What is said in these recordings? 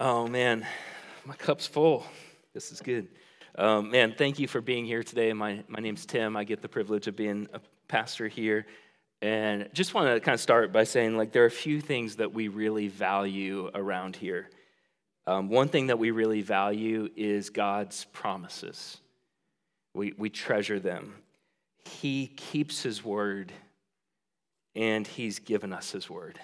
Oh, man, my cup's full. This is good. Um, man, thank you for being here today. My, my name's Tim. I get the privilege of being a pastor here. And just want to kind of start by saying, like, there are a few things that we really value around here. Um, one thing that we really value is God's promises, we, we treasure them. He keeps His word, and He's given us His word.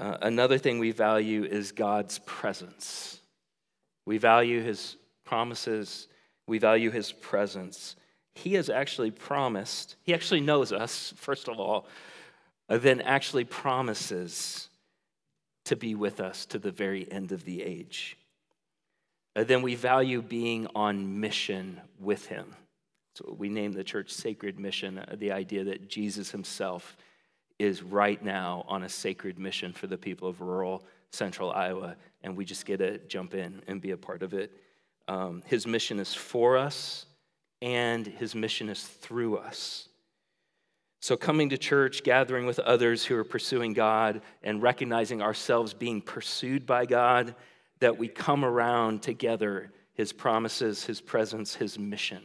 Uh, another thing we value is God's presence. We value his promises, we value his presence. He has actually promised, he actually knows us, first of all, uh, then actually promises to be with us to the very end of the age. Uh, then we value being on mission with him. So we name the church Sacred Mission, the idea that Jesus himself is right now on a sacred mission for the people of rural central Iowa, and we just get to jump in and be a part of it. Um, his mission is for us, and his mission is through us. So, coming to church, gathering with others who are pursuing God, and recognizing ourselves being pursued by God, that we come around together his promises, his presence, his mission.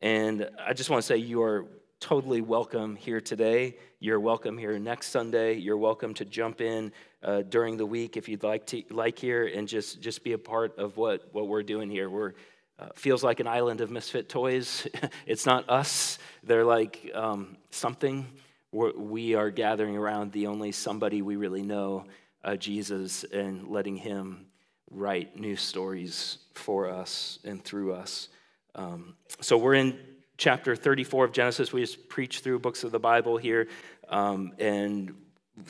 And I just want to say you are totally welcome here today. You're welcome here next Sunday. You're welcome to jump in uh, during the week if you'd like to like here and just just be a part of what what we're doing here. We're uh, feels like an island of misfit toys. it's not us. They're like um, something. We're, we are gathering around the only somebody we really know, uh, Jesus, and letting Him write new stories for us and through us. Um, so we're in chapter 34 of Genesis. We just preached through books of the Bible here. Um, and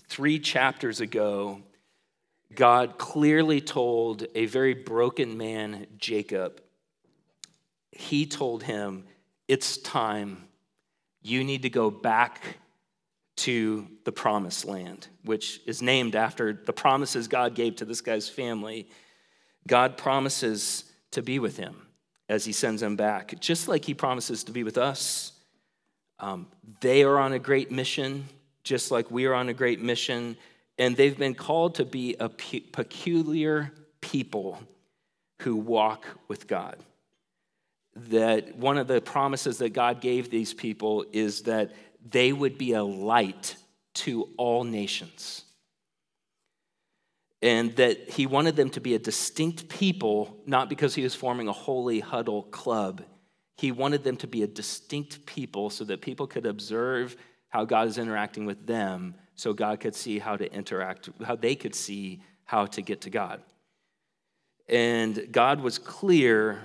three chapters ago, God clearly told a very broken man, Jacob, he told him, It's time. You need to go back to the promised land, which is named after the promises God gave to this guy's family. God promises to be with him as he sends them back, just like he promises to be with us. Um, they are on a great mission, just like we are on a great mission, and they've been called to be a pe- peculiar people who walk with God. That one of the promises that God gave these people is that they would be a light to all nations and that he wanted them to be a distinct people, not because he was forming a holy huddle club. He wanted them to be a distinct people so that people could observe how God is interacting with them, so God could see how to interact, how they could see how to get to God. And God was clear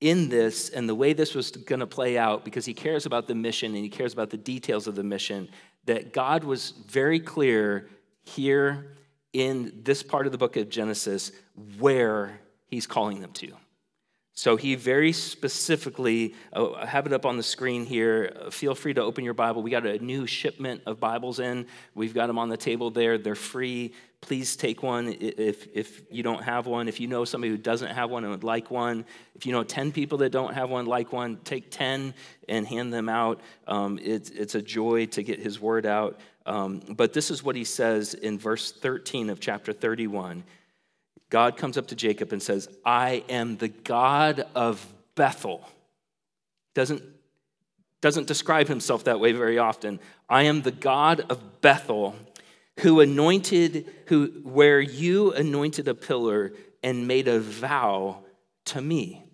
in this and the way this was going to play out because he cares about the mission and he cares about the details of the mission that God was very clear here in this part of the book of Genesis where he's calling them to. So he very specifically, oh, I have it up on the screen here. Feel free to open your Bible. We got a new shipment of Bibles in. We've got them on the table there. They're free. Please take one if, if you don't have one. If you know somebody who doesn't have one and would like one, if you know 10 people that don't have one, like one, take 10 and hand them out. Um, it's, it's a joy to get his word out. Um, but this is what he says in verse 13 of chapter 31. God comes up to Jacob and says, I am the God of Bethel. Doesn't, doesn't describe himself that way very often. I am the God of Bethel who anointed, who, where you anointed a pillar and made a vow to me.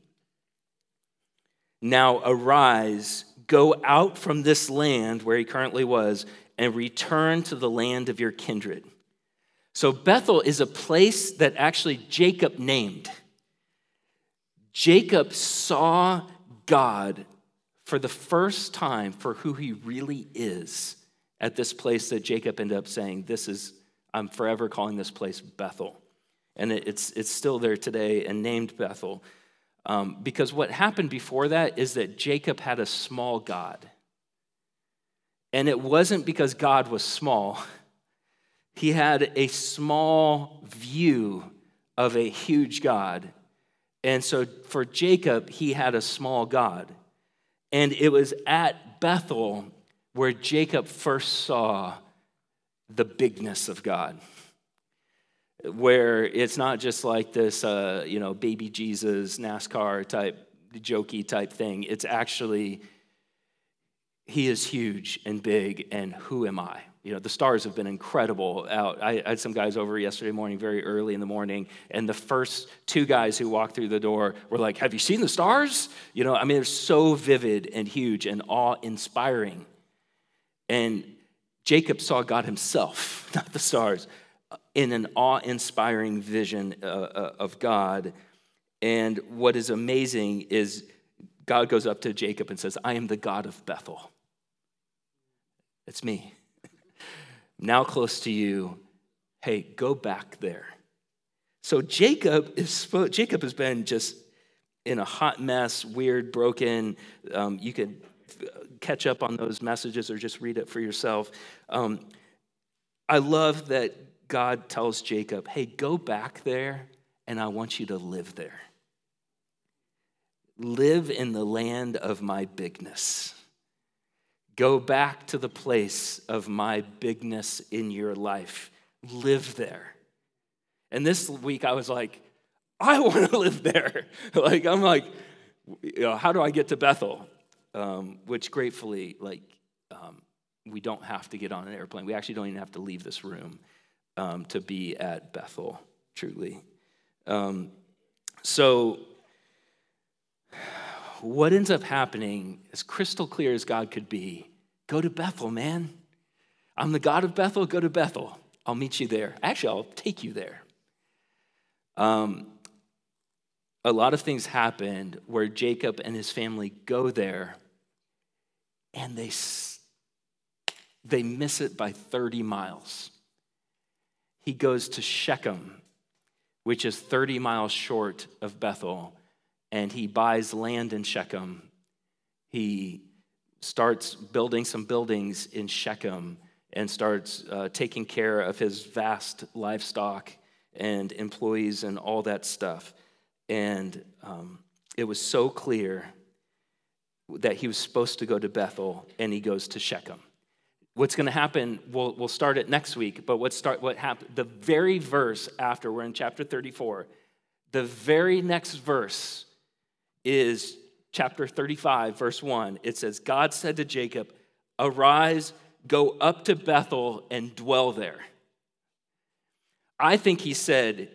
Now arise, go out from this land where he currently was, and return to the land of your kindred. So Bethel is a place that actually Jacob named. Jacob saw God for the first time for who he really is at this place that Jacob ended up saying, This is, I'm forever calling this place Bethel. And it's, it's still there today and named Bethel. Um, because what happened before that is that Jacob had a small God. And it wasn't because God was small, he had a small view of a huge God. And so for Jacob, he had a small God. And it was at Bethel where Jacob first saw the bigness of God. where it's not just like this, uh, you know, baby Jesus NASCAR type, jokey type thing. It's actually, he is huge and big, and who am I? You know, the stars have been incredible out. I, had some guys over yesterday morning, very early in the morning, and the first two guys who walked through the door were like, Have you seen the stars? You know, I mean, they're so vivid and huge and awe inspiring. And Jacob saw God himself, not the stars, in an awe inspiring vision uh, uh, of God. And what is amazing is God goes up to Jacob and says, I am the God of Bethel. It's me now close to you. Hey, go back there. So Jacob is Jacob has been just in a hot mess, weird, broken. Um, you could catch up on those messages or just read it for yourself. Um, I love that God tells Jacob, "Hey, go back there, and I want you to live there. Live in the land of my bigness." Go back to the place of my bigness in your life. Live there. And this week I was like, I want to live there. like, I'm like, you know, how do I get to Bethel? Um, which gratefully, like, um, we don't have to get on an airplane. We actually don't even have to leave this room um, to be at Bethel, truly. Um, so, what ends up happening, as crystal clear as God could be, go to Bethel, man. I'm the God of Bethel, go to Bethel. I'll meet you there. Actually, I'll take you there. Um, a lot of things happened where Jacob and his family go there and they, they miss it by 30 miles. He goes to Shechem, which is 30 miles short of Bethel, and he buys land in Shechem. He starts building some buildings in Shechem and starts uh, taking care of his vast livestock and employees and all that stuff. And um, it was so clear that he was supposed to go to Bethel and he goes to Shechem. What's going to happen, we'll, we'll start it next week, but what, start, what happened, the very verse after, we're in chapter 34, the very next verse is chapter 35, verse 1. It says, God said to Jacob, Arise, go up to Bethel and dwell there. I think he said,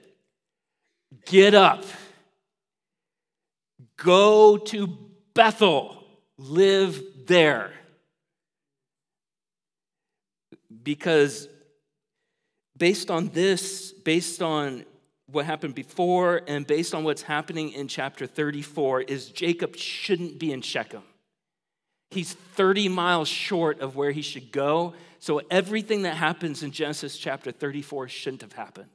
Get up, go to Bethel, live there. Because based on this, based on what happened before and based on what's happening in chapter 34 is Jacob shouldn't be in Shechem. He's 30 miles short of where he should go. So everything that happens in Genesis chapter 34 shouldn't have happened.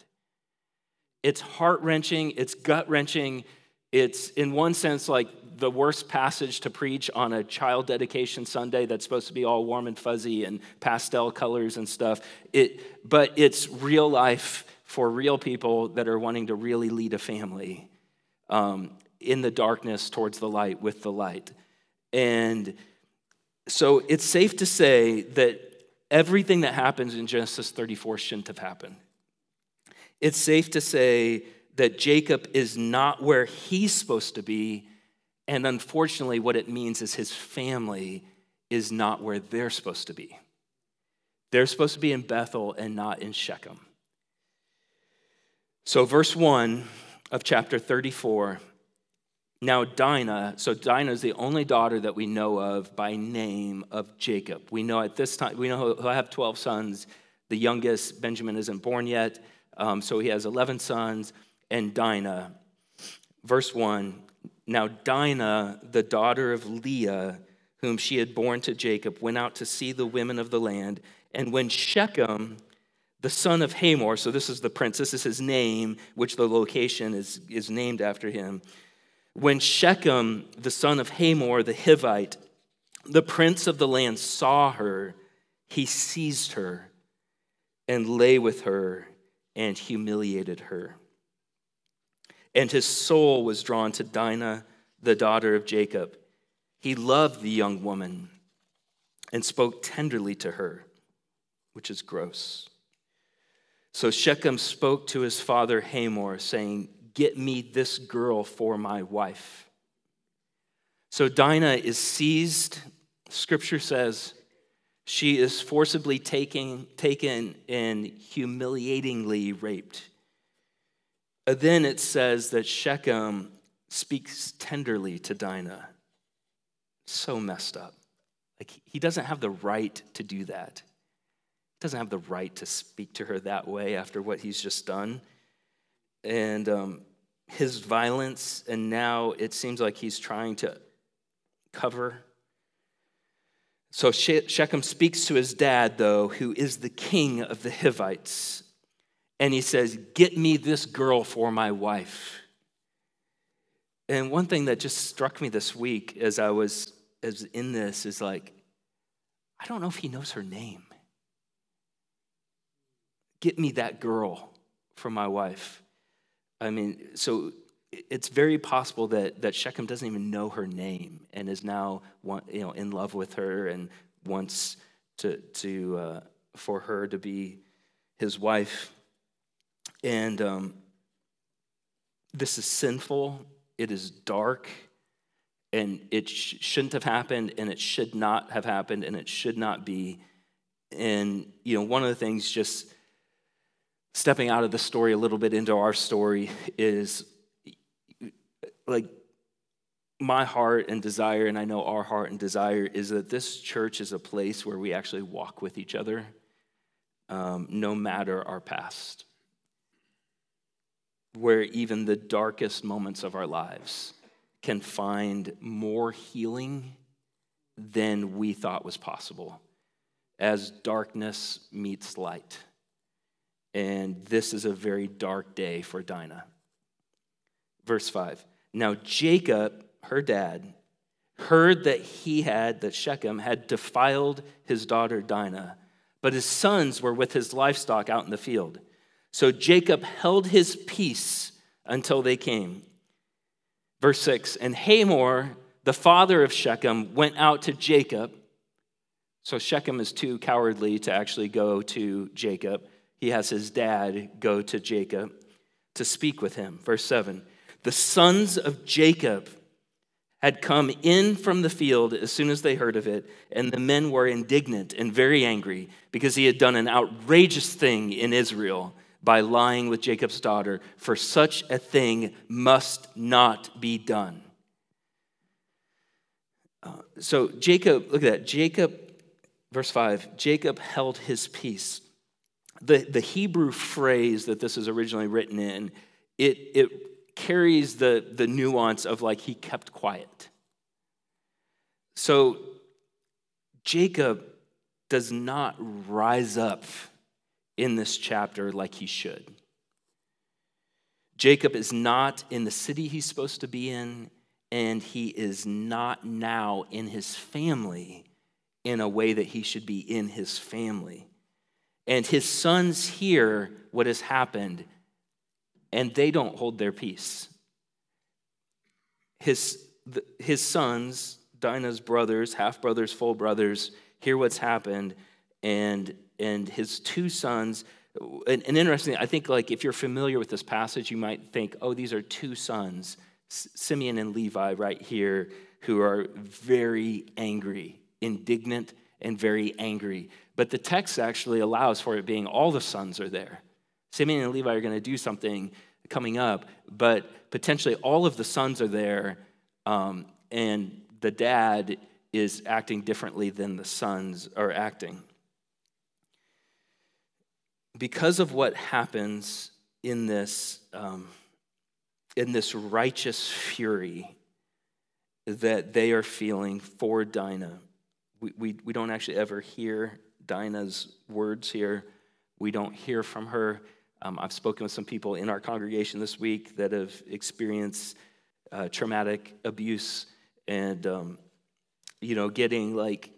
It's heart wrenching, it's gut wrenching. It's, in one sense, like the worst passage to preach on a child dedication Sunday that's supposed to be all warm and fuzzy and pastel colors and stuff. It, but it's real life for real people that are wanting to really lead a family um, in the darkness towards the light with the light. And so it's safe to say that everything that happens in Genesis 34 shouldn't have happened. It's safe to say that Jacob is not where he's supposed to be. And unfortunately, what it means is his family is not where they're supposed to be. They're supposed to be in Bethel and not in Shechem. So, verse 1 of chapter 34 now, Dinah, so Dinah is the only daughter that we know of by name of Jacob. We know at this time, we know he'll have 12 sons. The youngest, Benjamin, isn't born yet. Um, so he has 11 sons and Dinah. Verse 1 Now, Dinah, the daughter of Leah, whom she had born to Jacob, went out to see the women of the land. And when Shechem, the son of Hamor, so this is the prince, this is his name, which the location is, is named after him. When Shechem, the son of Hamor, the Hivite, the prince of the land, saw her, he seized her and lay with her and humiliated her. And his soul was drawn to Dinah, the daughter of Jacob. He loved the young woman and spoke tenderly to her, which is gross. So Shechem spoke to his father Hamor, saying, Get me this girl for my wife. So Dinah is seized, scripture says, she is forcibly taken, taken and humiliatingly raped. Then it says that Shechem speaks tenderly to Dinah. So messed up. Like, he doesn't have the right to do that doesn't have the right to speak to her that way after what he's just done. And um, his violence, and now it seems like he's trying to cover. So Shechem speaks to his dad, though, who is the king of the Hivites. And he says, Get me this girl for my wife. And one thing that just struck me this week as I was as in this is like, I don't know if he knows her name. Get me that girl for my wife. I mean, so it's very possible that, that Shechem doesn't even know her name and is now you know, in love with her and wants to, to, uh, for her to be his wife. And um, this is sinful, it is dark, and it sh- shouldn't have happened, and it should not have happened, and it should not be. And, you know, one of the things just stepping out of the story a little bit into our story is like my heart and desire, and I know our heart and desire, is that this church is a place where we actually walk with each other um, no matter our past. Where even the darkest moments of our lives can find more healing than we thought was possible as darkness meets light and this is a very dark day for Dinah. Verse 5 Now Jacob, her dad, heard that he had, that Shechem had defiled his daughter Dinah, but his sons were with his livestock out in the field. So Jacob held his peace until they came. Verse 6 And Hamor, the father of Shechem, went out to Jacob. So Shechem is too cowardly to actually go to Jacob he has his dad go to Jacob to speak with him. Verse 7 The sons of Jacob had come in from the field as soon as they heard of it, and the men were indignant and very angry because he had done an outrageous thing in Israel by lying with Jacob's daughter, for such a thing must not be done. Uh, so, Jacob, look at that. Jacob, verse 5 Jacob held his peace the, the Hebrew phrase that this is originally written in, it, it carries the, the nuance of like he kept quiet. So Jacob does not rise up in this chapter like he should. Jacob is not in the city he's supposed to be in, and he is not now in his family in a way that he should be in his family. And his sons hear what has happened, and they don't hold their peace. His, his sons, Dinah's brothers, half brothers, full brothers, hear what's happened, and, and his two sons. And, and interesting, I think like if you're familiar with this passage, you might think, oh, these are two sons, Simeon and Levi, right here, who are very angry, indignant, and very angry. But the text actually allows for it being all the sons are there. Simeon and Levi are going to do something coming up, but potentially all of the sons are there, um, and the dad is acting differently than the sons are acting. Because of what happens in this, um, in this righteous fury that they are feeling for Dinah, we, we, don't actually ever hear Dinah's words here. We don't hear from her. Um, I've spoken with some people in our congregation this week that have experienced uh, traumatic abuse and, um, you know, getting like,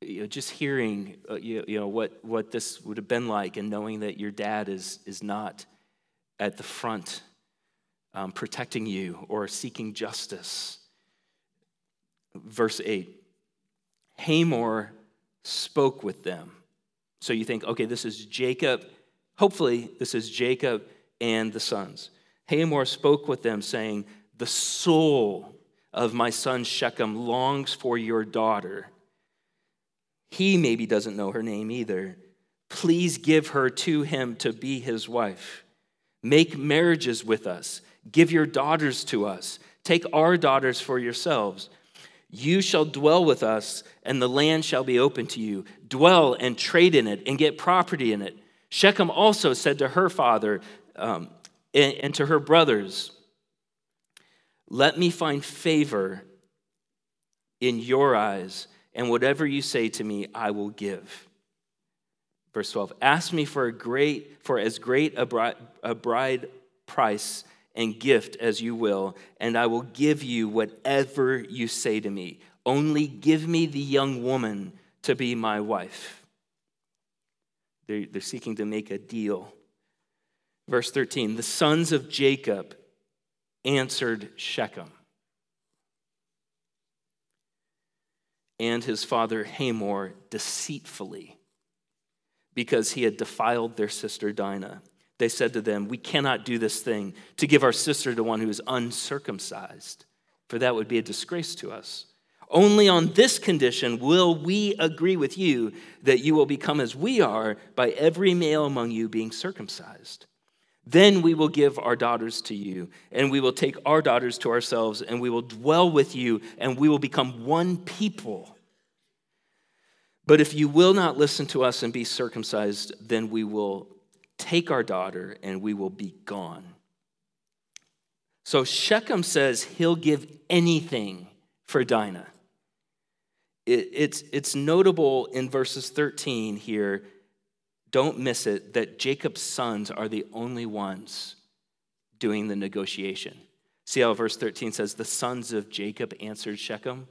you know, just hearing, uh, you, you, know, what, what this would have been like and knowing that your dad is, is not at the front um, protecting you or seeking justice. Verse 8 Hamor spoke with them. So you think, okay, this is Jacob Hopefully, this is Jacob and the sons. Hamor spoke with them, saying, The soul of my son Shechem longs for your daughter. He maybe doesn't know her name either. Please give her to him to be his wife. Make marriages with us. Give your daughters to us. Take our daughters for yourselves. You shall dwell with us, and the land shall be open to you. Dwell and trade in it, and get property in it. Shechem also said to her father um, and, and to her brothers, Let me find favor in your eyes, and whatever you say to me, I will give. Verse 12 Ask me for, a great, for as great a bride, a bride price and gift as you will, and I will give you whatever you say to me. Only give me the young woman to be my wife. They're, they're seeking to make a deal. Verse 13 The sons of Jacob answered Shechem and his father Hamor deceitfully because he had defiled their sister Dinah. They said to them, We cannot do this thing to give our sister to one who is uncircumcised, for that would be a disgrace to us. Only on this condition will we agree with you that you will become as we are by every male among you being circumcised. Then we will give our daughters to you, and we will take our daughters to ourselves, and we will dwell with you, and we will become one people. But if you will not listen to us and be circumcised, then we will take our daughter and we will be gone. So Shechem says he'll give anything for Dinah. It, it's, it's notable in verses 13 here, don't miss it, that Jacob's sons are the only ones doing the negotiation. See how verse 13 says, The sons of Jacob answered Shechem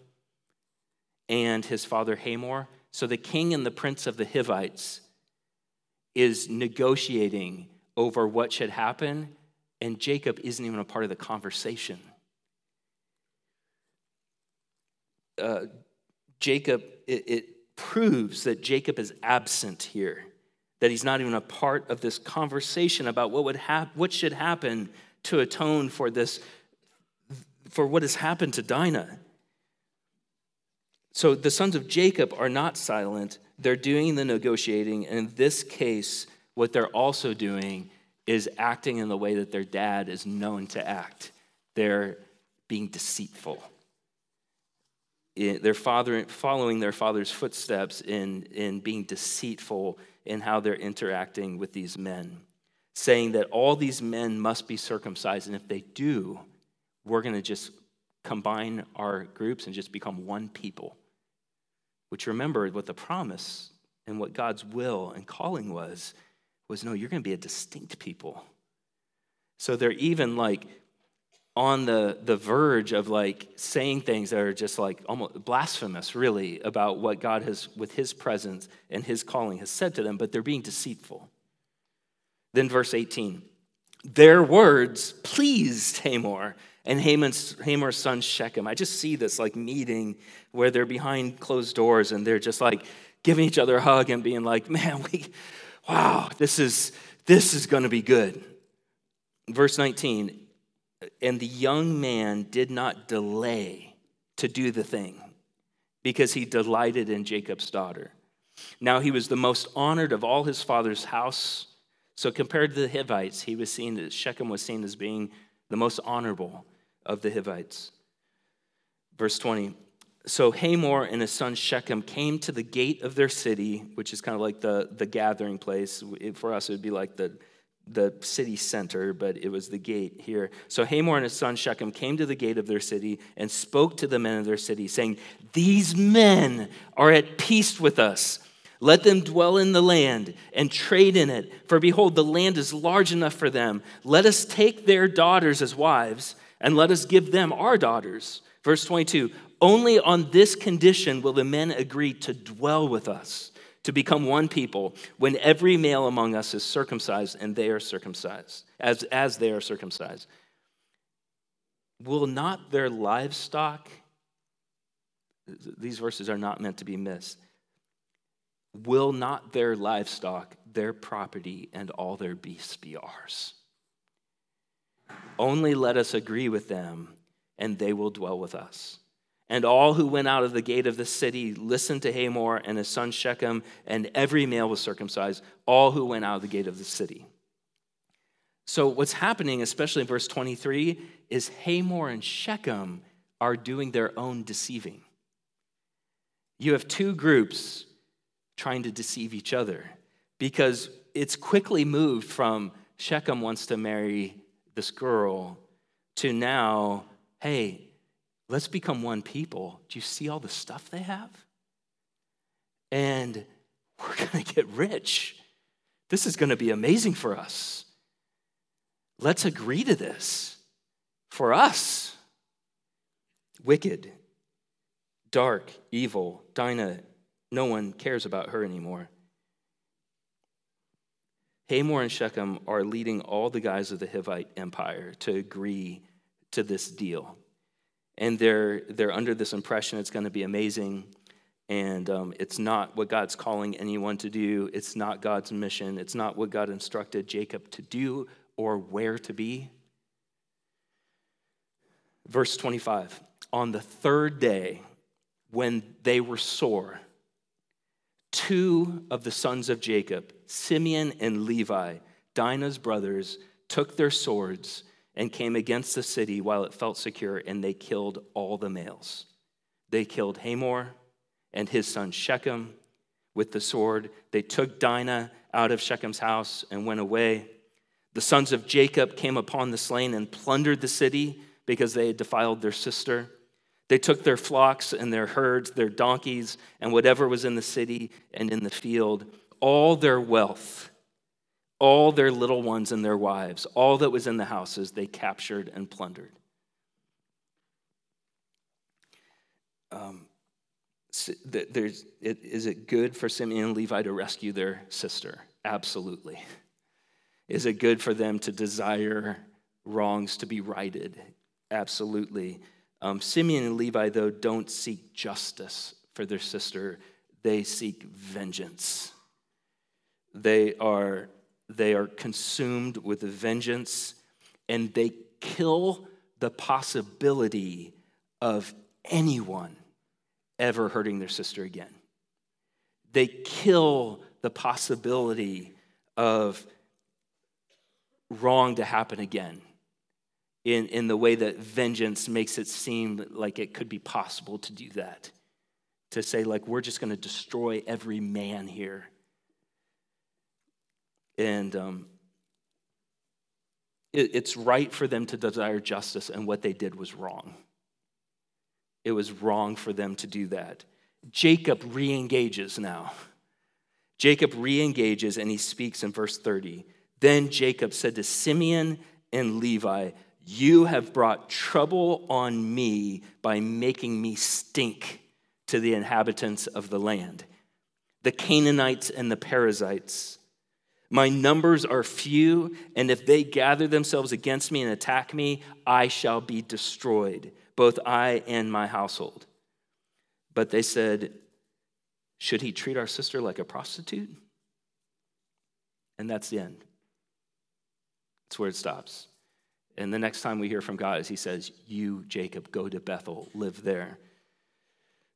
and his father Hamor. So the king and the prince of the Hivites is negotiating over what should happen, and Jacob isn't even a part of the conversation. Uh, Jacob, it, it proves that Jacob is absent here, that he's not even a part of this conversation about what would hap- what should happen to atone for this, for what has happened to Dinah. So the sons of Jacob are not silent, they're doing the negotiating. And in this case, what they're also doing is acting in the way that their dad is known to act. They're being deceitful. They're father, following their father's footsteps in, in being deceitful in how they're interacting with these men, saying that all these men must be circumcised, and if they do, we're going to just combine our groups and just become one people. Which remember what the promise and what God's will and calling was was no, you're going to be a distinct people. So they're even like on the, the verge of like saying things that are just like almost blasphemous, really, about what God has, with his presence and his calling, has said to them, but they're being deceitful. Then, verse 18 their words pleased Hamor and Haman's, Hamor's son Shechem. I just see this like meeting where they're behind closed doors and they're just like giving each other a hug and being like, man, we, wow, this is, this is going to be good. Verse 19, and the young man did not delay to do the thing because he delighted in Jacob's daughter. Now he was the most honored of all his father's house. So compared to the Hivites, he was seen, Shechem was seen as being the most honorable of the Hivites. Verse 20 So Hamor and his son Shechem came to the gate of their city, which is kind of like the, the gathering place. For us, it would be like the, the city center, but it was the gate here. So Hamor and his son Shechem came to the gate of their city and spoke to the men of their city, saying, These men are at peace with us. Let them dwell in the land and trade in it. For behold, the land is large enough for them. Let us take their daughters as wives and let us give them our daughters. Verse 22 Only on this condition will the men agree to dwell with us, to become one people, when every male among us is circumcised and they are circumcised, as, as they are circumcised. Will not their livestock, these verses are not meant to be missed, will not their livestock their property and all their beasts be ours. Only let us agree with them, and they will dwell with us. And all who went out of the gate of the city listened to Hamor and his son Shechem, and every male was circumcised, all who went out of the gate of the city. So, what's happening, especially in verse 23, is Hamor and Shechem are doing their own deceiving. You have two groups trying to deceive each other because it's quickly moved from Shechem wants to marry this girl to now, hey, let's become one people. Do you see all the stuff they have? And we're going to get rich. This is going to be amazing for us. Let's agree to this for us. Wicked, dark, evil, Dinah, no one cares about her anymore. Hamor and Shechem are leading all the guys of the Hivite Empire to agree to this deal. And they're, they're under this impression it's going to be amazing. And um, it's not what God's calling anyone to do. It's not God's mission. It's not what God instructed Jacob to do or where to be. Verse 25 On the third day, when they were sore, two of the sons of Jacob, Simeon and Levi, Dinah's brothers, took their swords and came against the city while it felt secure, and they killed all the males. They killed Hamor and his son Shechem with the sword. They took Dinah out of Shechem's house and went away. The sons of Jacob came upon the slain and plundered the city because they had defiled their sister. They took their flocks and their herds, their donkeys, and whatever was in the city and in the field, all their wealth, all their little ones and their wives, all that was in the houses, they captured and plundered. Um, there's, it, is it good for Simeon and Levi to rescue their sister? Absolutely. Is it good for them to desire wrongs to be righted? Absolutely. Um, Simeon and Levi, though, don't seek justice for their sister, they seek vengeance. They are, they are consumed with vengeance and they kill the possibility of anyone ever hurting their sister again. They kill the possibility of wrong to happen again in, in the way that vengeance makes it seem like it could be possible to do that. To say, like, we're just going to destroy every man here. And um, it, it's right for them to desire justice, and what they did was wrong. It was wrong for them to do that. Jacob re engages now. Jacob re engages and he speaks in verse 30. Then Jacob said to Simeon and Levi, you have brought trouble on me by making me stink to the inhabitants of the land, the Canaanites and the Perizzites. My numbers are few, and if they gather themselves against me and attack me, I shall be destroyed, both I and my household. But they said, Should he treat our sister like a prostitute? And that's the end. That's where it stops. And the next time we hear from God is he says, You, Jacob, go to Bethel, live there.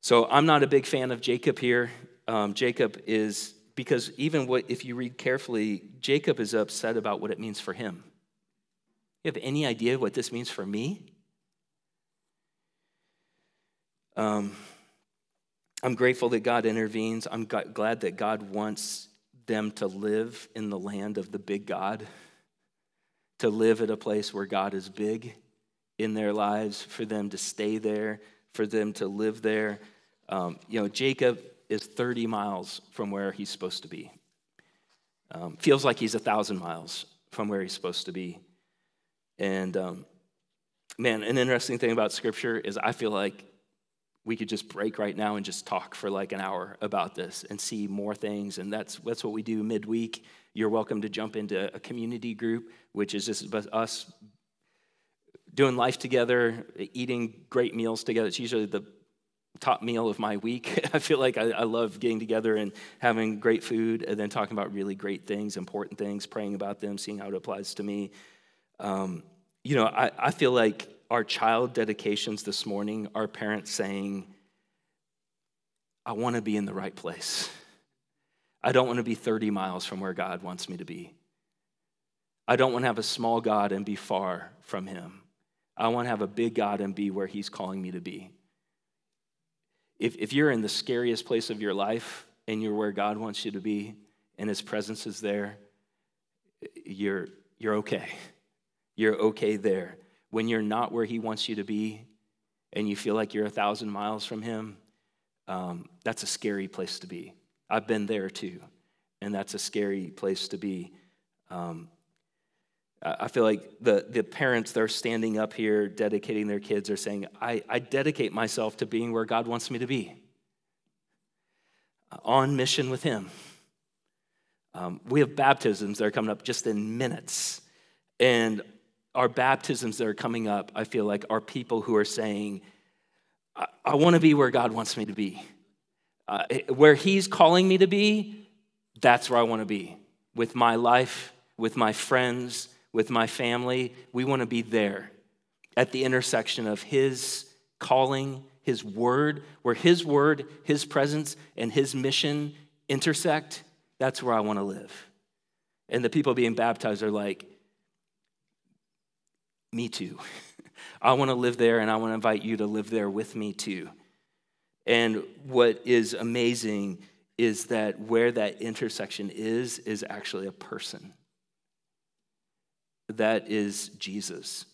So I'm not a big fan of Jacob here. Um, Jacob is, because even what, if you read carefully, Jacob is upset about what it means for him. You have any idea what this means for me? Um, I'm grateful that God intervenes. I'm glad that God wants them to live in the land of the big God to live at a place where God is big in their lives, for them to stay there, for them to live there. Um, you know, Jacob is 30 miles from where he's supposed to be. Um, feels like he's a thousand miles from where he's supposed to be. And um, man, an interesting thing about scripture is I feel like we could just break right now and just talk for like an hour about this and see more things. And that's, that's what we do midweek. You're welcome to jump into a community group, which is just us doing life together, eating great meals together. It's usually the top meal of my week. I feel like I, I, love getting together and having great food and then talking about really great things, important things, praying about them, seeing how it applies to me. Um, you know, I, I feel like our child dedications this morning, our parents saying, I want to be in the right place. I don't want to be 30 miles from where God wants me to be. I don't want to have a small God and be far from Him. I want to have a big God and be where He's calling me to be. If, if you're in the scariest place of your life and you're where God wants you to be and His presence is there, you're, you're okay. You're okay there. When you're not where He wants you to be and you feel like you're a thousand miles from Him, um, that's a scary place to be. I've been there too, and that's a scary place to be. Um, I feel like the, the parents that are standing up here dedicating their kids are saying, I, I dedicate myself to being where God wants me to be, on mission with Him. Um, we have baptisms that are coming up just in minutes. And our baptisms that are coming up, I feel like, are people who are saying, I, I want to be where God wants me to be. Uh, where He's calling me to be, that's where I want to be with my life, with my friends, with my family. We want to be there at the intersection of His calling, His word, where His word, His presence, and His mission intersect. That's where I want to live. And the people being baptized are like, me too. I want to live there, and I want to invite you to live there with me too. And what is amazing is that where that intersection is, is actually a person that is Jesus.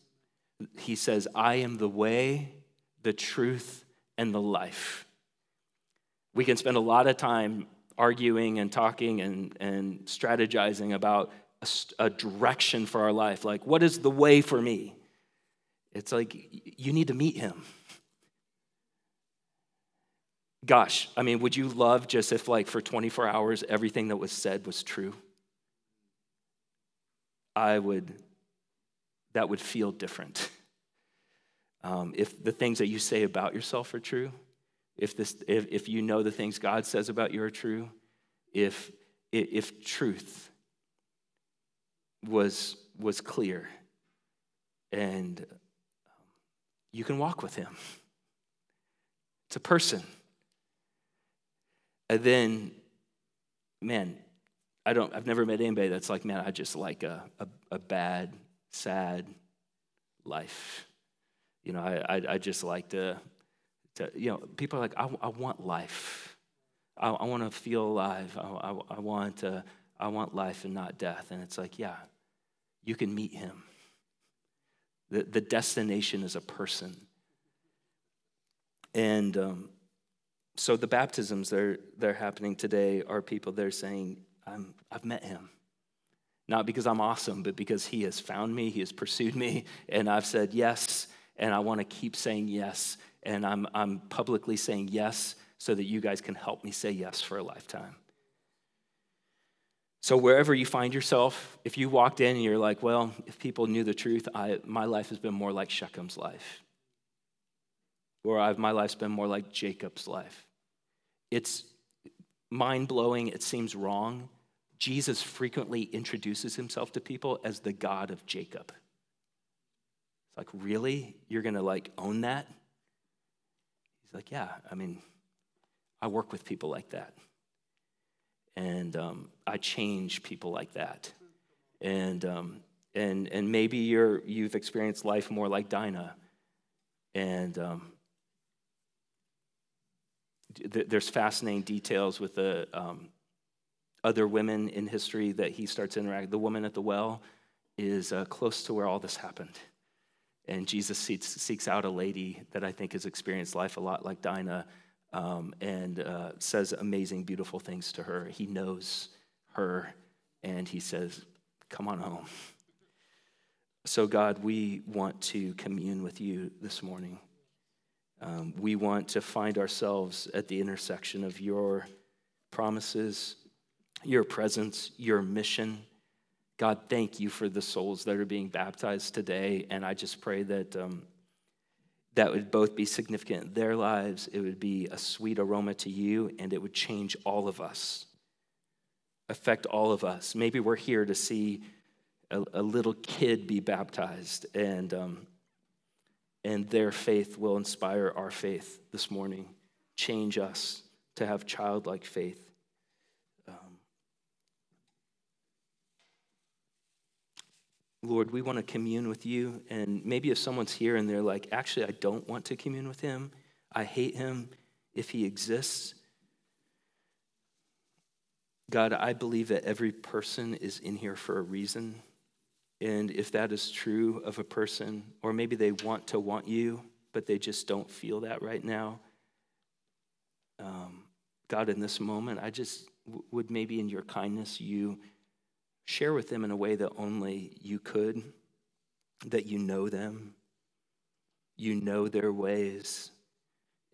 He says, I am the way, the truth, and the life. We can spend a lot of time arguing and talking and, and strategizing about a, a direction for our life. Like, what is the way for me? It's like you need to meet him. Gosh, I mean, would you love just if, like, for 24 hours, everything that was said was true? I would that would feel different. Um, if the things that you say about yourself are true, if, this, if, if you know the things God says about you are true, if, if truth was, was clear, and you can walk with Him. It's a person. And then, man, I don't, I've never met anybody that's like, man, I just like a, a, a bad sad life. You know, I, I, I just like to, to, you know, people are like, I, I want life. I, I want to feel alive. I, I, I, want to, I want life and not death. And it's like, yeah, you can meet him. The, the destination is a person. And um, so the baptisms that are, are happening today are people that are saying, I'm, I've met him. Not because I'm awesome, but because He has found me, He has pursued me, and I've said yes, and I want to keep saying yes. And I'm, I'm publicly saying yes so that you guys can help me say yes for a lifetime. So, wherever you find yourself, if you walked in and you're like, well, if people knew the truth, I, my life has been more like Shechem's life, or I've, my life's been more like Jacob's life. It's mind blowing, it seems wrong, Jesus frequently introduces himself to people as the God of Jacob. It's like, really? You're going to like own that? He's like, yeah, I mean, I work with people like that. And um, I change people like that. And, um, and, and maybe you're, you've experienced life more like Dinah. And um, there's fascinating details with the um, other women in history that he starts interacting. The woman at the well is uh, close to where all this happened. And Jesus seeks, seeks, out a lady that I think has experienced life a lot like Dinah um, and uh, says amazing, beautiful things to her. He knows her and he says, Come on home. So, God, we want to commune with you this morning. Um, we want to find ourselves at the intersection of your promises your presence, your mission. God, thank you for the souls that are being baptized today. And I just pray that, um, that would both be significant in their lives, it would be a sweet aroma to you, and it would change all of us, affect all of us. Maybe we're here to see a, a little kid be baptized, and, um, and their faith will inspire our faith this morning, change us to have childlike faith. Um, Lord, we want to commune with you. And maybe if someone's here and they're like, actually, I don't want to commune with him, I hate him if he exists. God, I believe that every person is in here for a reason. And if that is true of a person, or maybe they want to want you, but they just don't feel that right now, um, God, in this moment, I just w- would maybe in your kindness, you Share with them in a way that only you could, that you know them, you know their ways,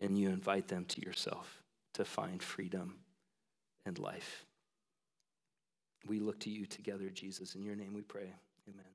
and you invite them to yourself to find freedom and life. We look to you together, Jesus. In your name we pray. Amen.